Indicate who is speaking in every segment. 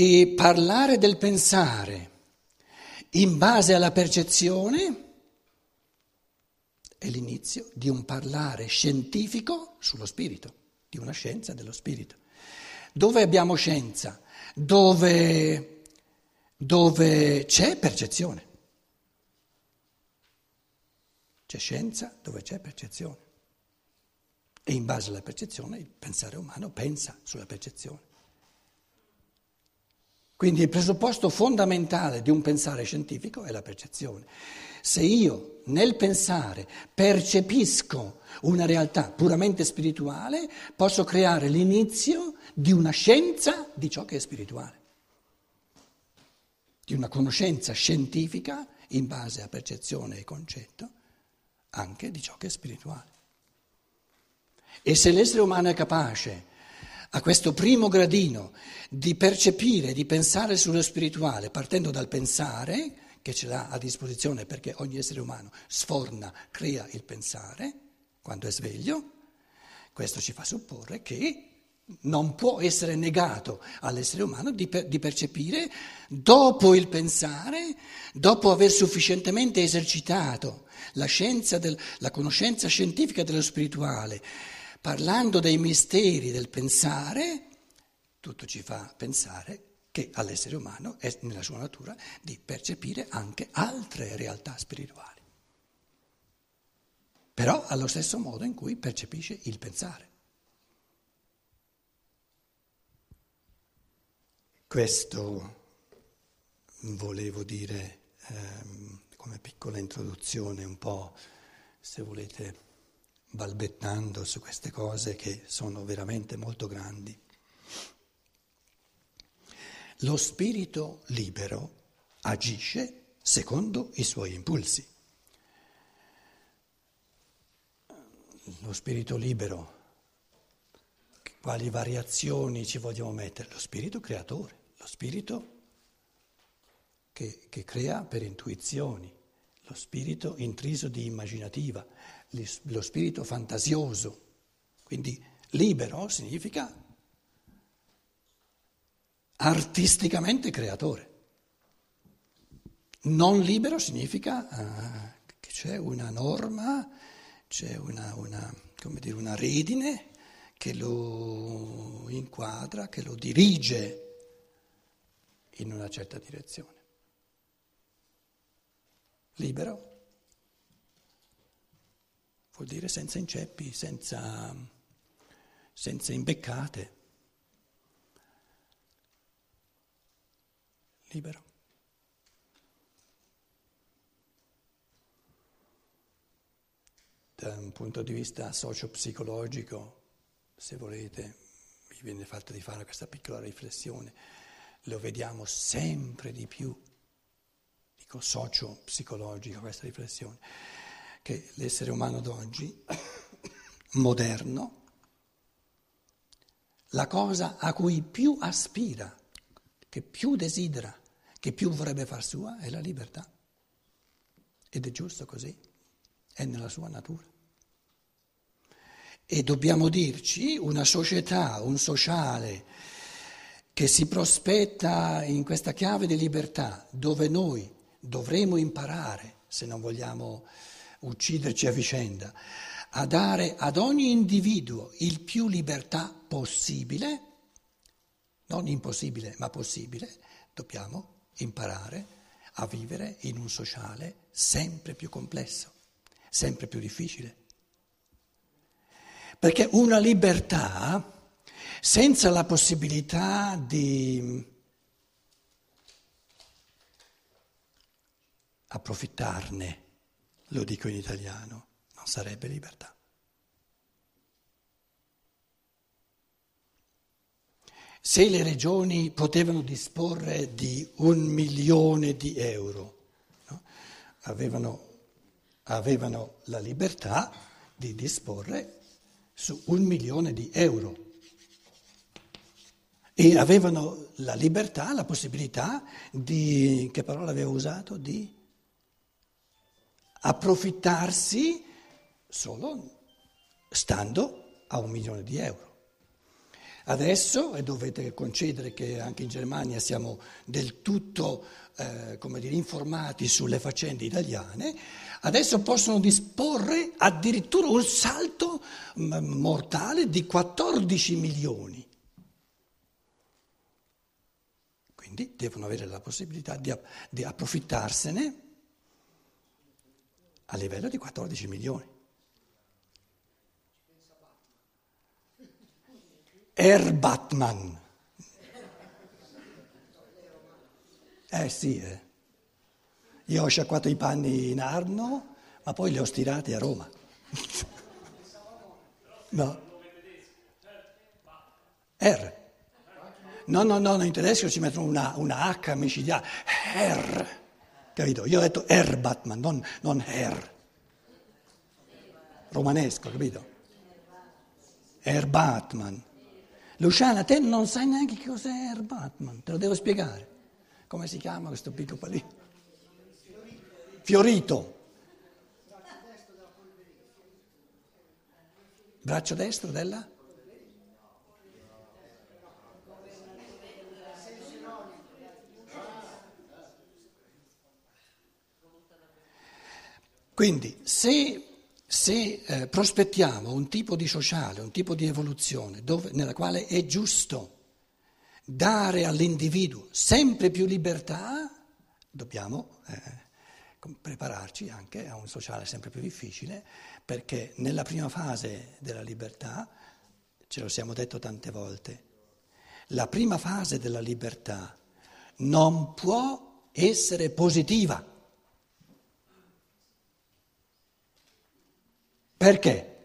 Speaker 1: E parlare del pensare in base alla percezione è l'inizio di un parlare scientifico sullo spirito, di una scienza dello spirito. Dove abbiamo scienza? Dove, dove c'è percezione. C'è scienza dove c'è percezione. E in base alla percezione il pensare umano pensa sulla percezione. Quindi il presupposto fondamentale di un pensare scientifico è la percezione. Se io nel pensare percepisco una realtà puramente spirituale, posso creare l'inizio di una scienza di ciò che è spirituale, di una conoscenza scientifica in base a percezione e concetto anche di ciò che è spirituale. E se l'essere umano è capace a questo primo gradino di percepire, di pensare sullo spirituale, partendo dal pensare, che ce l'ha a disposizione perché ogni essere umano sforna, crea il pensare quando è sveglio, questo ci fa supporre che non può essere negato all'essere umano di, per, di, percepire dopo il pensare, dopo aver sufficientemente esercitato la, del, la conoscenza scientifica dello spirituale, parlando dei misteri del pensare, tutto ci fa pensare che all'essere umano è nella sua natura di percepire anche altre realtà spirituali. Però allo stesso modo in cui percepisce il pensare. Questo volevo dire ehm, come piccola introduzione, un po', se volete, balbettando su queste cose che sono veramente molto grandi. Lo spirito libero agisce secondo i suoi impulsi. Lo spirito libero, quali variazioni ci vogliamo mettere? Lo spirito creatore, lo spirito che, che crea per intuizioni, lo spirito intriso di immaginativa, lo spirito fantasioso. Quindi libero significa artisticamente creatore. Non libero significa uh, che c'è una norma, c'è una, una, dire, una redine che lo inquadra, che lo dirige in una certa direzione. Libero vuol dire senza inceppi, senza, senza imbeccate. Libero. Da un punto di vista socio-psicologico, se volete, mi viene fatta di fare questa piccola riflessione, lo vediamo sempre di più, dico socio-psicologico questa riflessione che l'essere umano d'oggi, moderno, la cosa a cui più aspira, che più desidera, che più vorrebbe far sua è la libertà. Ed è giusto così, è nella sua natura. E dobbiamo dirci una società, un sociale che si prospetta in questa chiave di libertà, dove noi dovremo imparare, se non vogliamo ucciderci a vicenda, a dare ad ogni individuo il più libertà possibile, non impossibile ma possibile, dobbiamo imparare a vivere in un sociale sempre più complesso, sempre più difficile. Perché una libertà senza la possibilità di approfittarne lo dico in italiano, non sarebbe libertà. Se le regioni potevano disporre di un milione di euro, no? avevano, avevano la libertà di disporre su un milione di euro e avevano la libertà, la possibilità di, che parola avevo usato, di approfittarsi solo stando a un milione di euro. Adesso, e dovete concedere che anche in Germania siamo del tutto eh, dire, informati sulle faccende italiane, adesso possono disporre addirittura un salto mortale di 14 milioni. Quindi devono avere la possibilità di, di approfittarsene a livello di 14 milioni. Herr Batman. Eh sì, eh. io ho sciacquato i panni in Arno, ma poi li ho stirati a Roma. no. R. No, no, no, in tedesco ci mettono una, una H micidiale. Herr. Capito? Io ho detto Herr Batman, non, non Herr. Romanesco, capito? Herr Batman. Luciana, te non sai neanche che cos'è Air Batman, te lo devo spiegare. Come si chiama questo piccolo palino? Fiorito. Braccio destro della? Quindi se se eh, prospettiamo un tipo di sociale, un tipo di evoluzione dove, nella quale è giusto dare all'individuo sempre più libertà, dobbiamo eh, prepararci anche a un sociale sempre più difficile, perché nella prima fase della libertà, ce lo siamo detto tante volte, la prima fase della libertà non può essere positiva. Perché?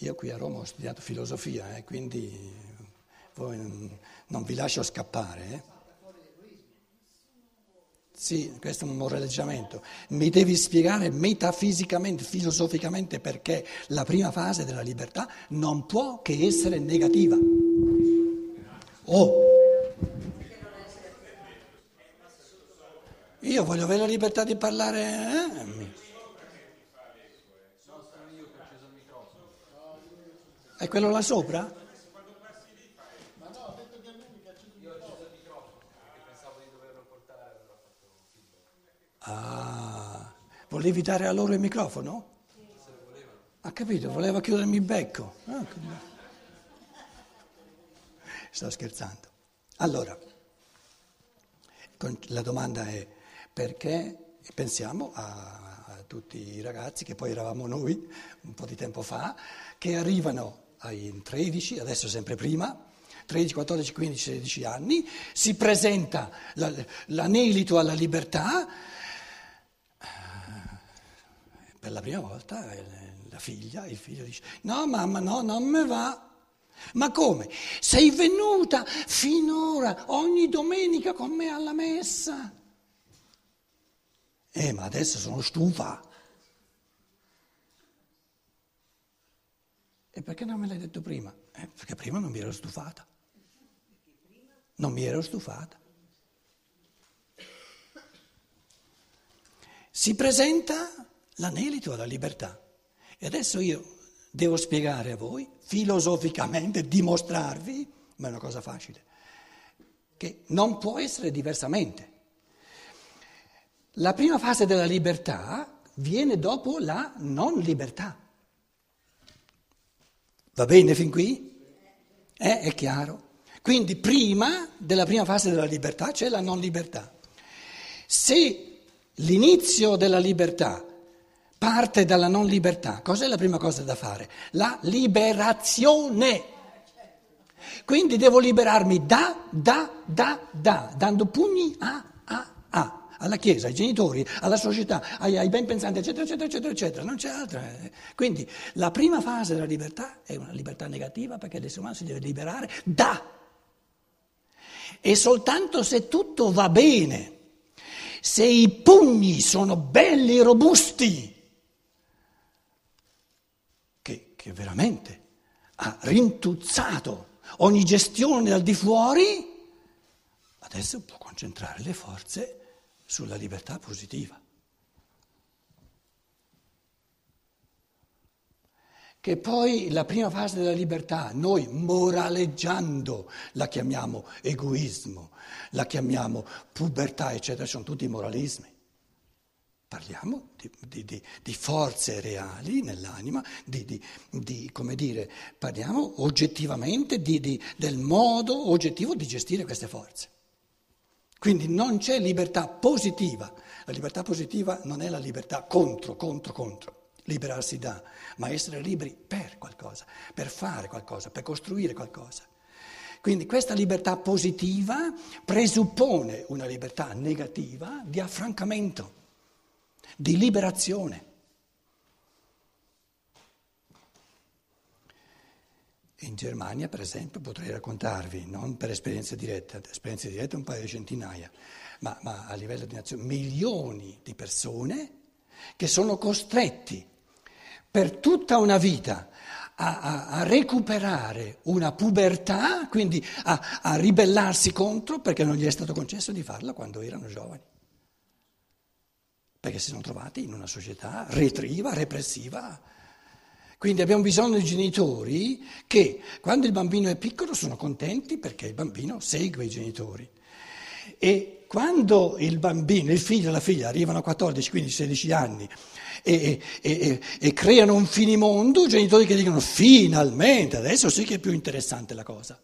Speaker 1: Io qui a Roma ho studiato filosofia, eh, quindi non vi lascio scappare. Eh. Sì, questo è un moraleggiamento. Mi devi spiegare metafisicamente, filosoficamente perché la prima fase della libertà non può che essere negativa. Oh, Io voglio avere la libertà di parlare. Eh? È quello là sopra? Ah, volevi dare a loro il microfono? Ha capito, voleva chiudermi il becco. Ah, Sto scherzando. Allora, la domanda è perché pensiamo a, a, tutti i ragazzi che poi eravamo noi un po' di tempo fa, che arrivano ai 13, adesso sempre prima, 13, 14, 15, 16 anni, si presenta la, l'anelito alla libertà, eh, per la prima volta eh, la figlia, il figlio dice no mamma no, non me va. Ma come? Sei venuta finora ogni domenica con me alla messa? Eh, ma adesso sono stufa. E perché non me l'hai detto prima? Eh, perché prima non mi ero stufata. Non mi ero stufata. Si presenta l'anelito alla libertà. E adesso io devo spiegare a voi, filosoficamente, dimostrarvi, ma è una cosa facile, che non può essere diversamente. La prima fase della libertà viene dopo la non libertà. Va bene fin qui? Eh, è chiaro. Quindi prima della prima fase della libertà c'è la non libertà. Se l'inizio della libertà parte dalla non libertà, cos'è la prima cosa da fare? La liberazione. Quindi devo liberarmi da, da, da, da, dando pugni a, a, a alla Chiesa, ai genitori, alla società, ai, ai ben pensanti, eccetera, eccetera, eccetera, eccetera, non c'è altra. Eh. Quindi la prima fase della libertà è una libertà negativa perché l'essere umano si deve liberare da. E soltanto se tutto va bene, se i pugni sono belli e robusti, che, che veramente ha rintuzzato ogni gestione al di fuori, adesso può concentrare le forze sulla libertà positiva. che poi la prima fase della libertà, noi moraleggiando la chiamiamo egoismo, la chiamiamo pubertà, eccetera, sono tutti moralismi. Parliamo di, di, di, di forze reali nell'anima, di, come dire, parliamo oggettivamente del modo oggettivo di gestire queste forze. Quindi non c'è libertà positiva. La libertà positiva non è la libertà contro, contro, contro liberarsi da, ma essere liberi per qualcosa, per fare qualcosa, per costruire qualcosa. Quindi questa libertà positiva presuppone una libertà negativa di affrancamento, di liberazione. In Germania, per esempio, potrei raccontarvi, non per esperienza diretta, esperienza diretta un paio di centinaia, ma, ma a livello di nazione, milioni di persone che sono costretti per tutta una vita a, a, a recuperare una pubertà, quindi a, a ribellarsi contro perché non gli è stato concesso di farla quando erano giovani. Perché si sono trovati in una società retriva, repressiva. Quindi abbiamo bisogno di genitori che quando il bambino è piccolo sono contenti perché il bambino segue i genitori. E quando il bambino, il figlio e la figlia arrivano a 14, 15, 16 anni e, e, e, creano un finimondo, genitori che dicono finalmente, adesso sì che è più interessante la cosa.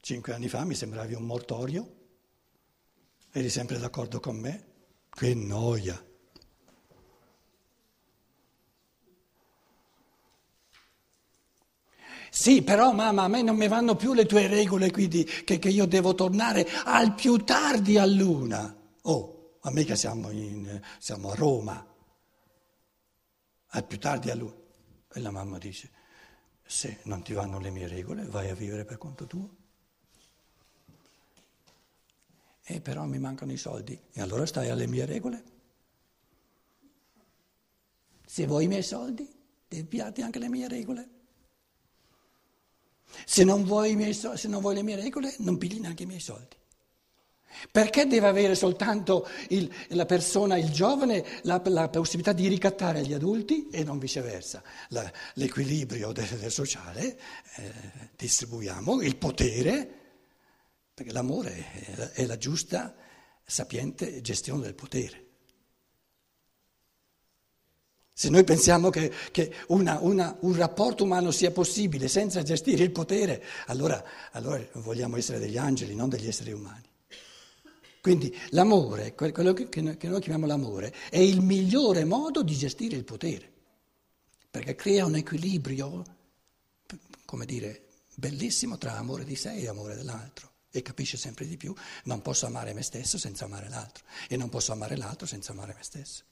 Speaker 1: Cinque anni fa mi sembravi un mortorio, eri sempre d'accordo con me, che noia. Sì, però mamma, a me non mi vanno più le tue regole, quindi che, che io devo tornare al più tardi a luna. Oh, a me che siamo, in, siamo a Roma, al più tardi a luna. E la mamma dice, se non ti vanno le mie regole, vai a vivere per conto tuo. E però mi mancano i soldi. E allora stai alle mie regole? Se vuoi i miei soldi, devi anche le mie regole. Se non, vuoi soldi, se non vuoi le mie regole, non pigli neanche i miei soldi. Perché deve avere soltanto il, la persona, il giovane, la, la, possibilità di ricattare gli adulti e non viceversa? La, l'equilibrio del, del sociale, eh, distribuiamo il potere, perché l'amore è, la giusta, sapiente gestione del potere. Se noi pensiamo che, che una, una, un rapporto umano sia possibile senza gestire il potere, allora, allora, vogliamo essere degli angeli, non degli esseri umani. Quindi l'amore, quello che noi chiamiamo l'amore, è il migliore modo di gestire il potere, perché crea un equilibrio, come dire, bellissimo tra amore di sé e amore dell'altro. E capisce sempre di più, non posso amare me stesso senza amare l'altro, e non posso amare l'altro senza amare me stesso.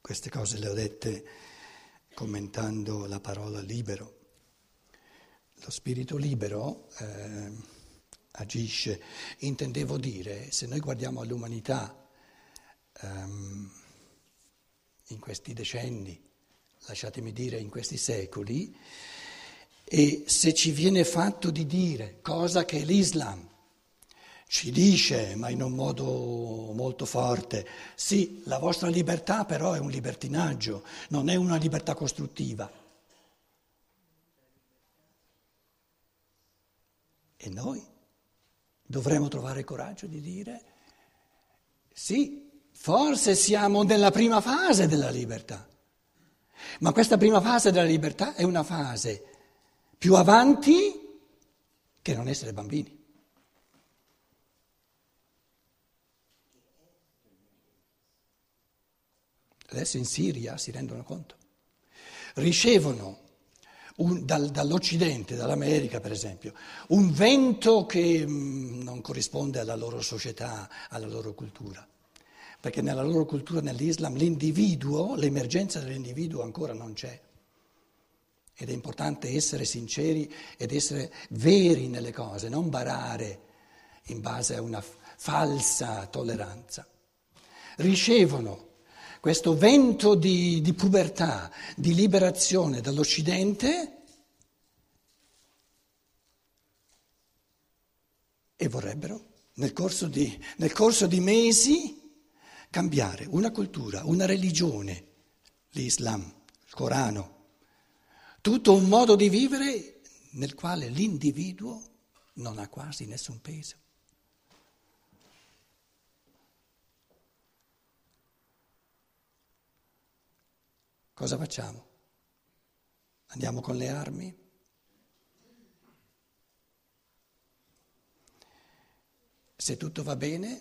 Speaker 1: Queste cose le ho dette commentando la parola libero. Lo spirito libero eh, agisce, intendevo dire, se noi guardiamo all'umanità ehm, in questi decenni, lasciatemi dire in questi secoli, e se ci viene fatto di dire cosa che l'Islam ci dice, ma in un modo molto forte, sì, la vostra libertà però è un libertinaggio, non è una libertà costruttiva. E noi dovremmo trovare il coraggio di dire, sì, forse siamo nella prima fase della libertà, ma questa prima fase della libertà è una fase più avanti che non essere bambini. adesso in Siria si rendono conto, ricevono un, dal, dall'Occidente, dall'America per esempio, un vento che mh, mm, non corrisponde alla loro società, alla loro cultura, perché nella loro cultura, nell'Islam, l'individuo, l'emergenza dell'individuo ancora non c'è. Ed è importante essere sinceri ed essere veri nelle cose, non barare in base a una falsa tolleranza. Ricevono questo vento di, di pubertà, di liberazione dall'Occidente e vorrebbero nel corso di, nel corso di mesi cambiare una cultura, una religione, l'Islam, il Corano, tutto un modo di vivere nel quale l'individuo non ha quasi nessun peso. Cosa facciamo? Andiamo con le armi? Se tutto va bene,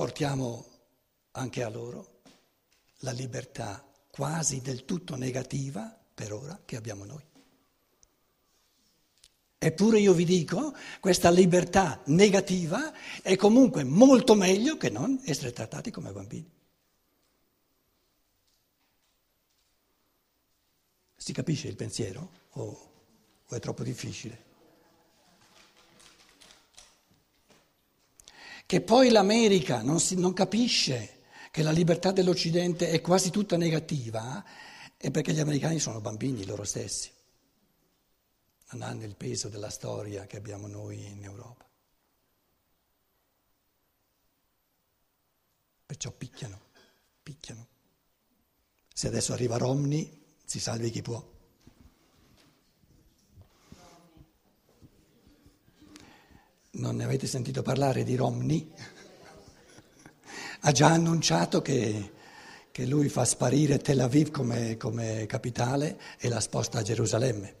Speaker 1: portiamo anche a loro la libertà quasi del tutto negativa per ora che abbiamo noi. Eppure io vi dico, questa libertà negativa è comunque molto meglio che non essere trattati come bambini. Si capisce il pensiero o, o è troppo difficile? Che poi l'America non, si, non capisce che la libertà dell'Occidente è quasi tutta negativa è perché gli americani sono bambini loro stessi, non hanno il peso della storia che abbiamo noi in Europa. Perciò picchiano, picchiano. Se adesso arriva Romney, si salvi chi può. Non ne avete sentito parlare di Romney? Ha già annunciato che, che lui fa sparire Tel Aviv come, come capitale e la sposta a Gerusalemme.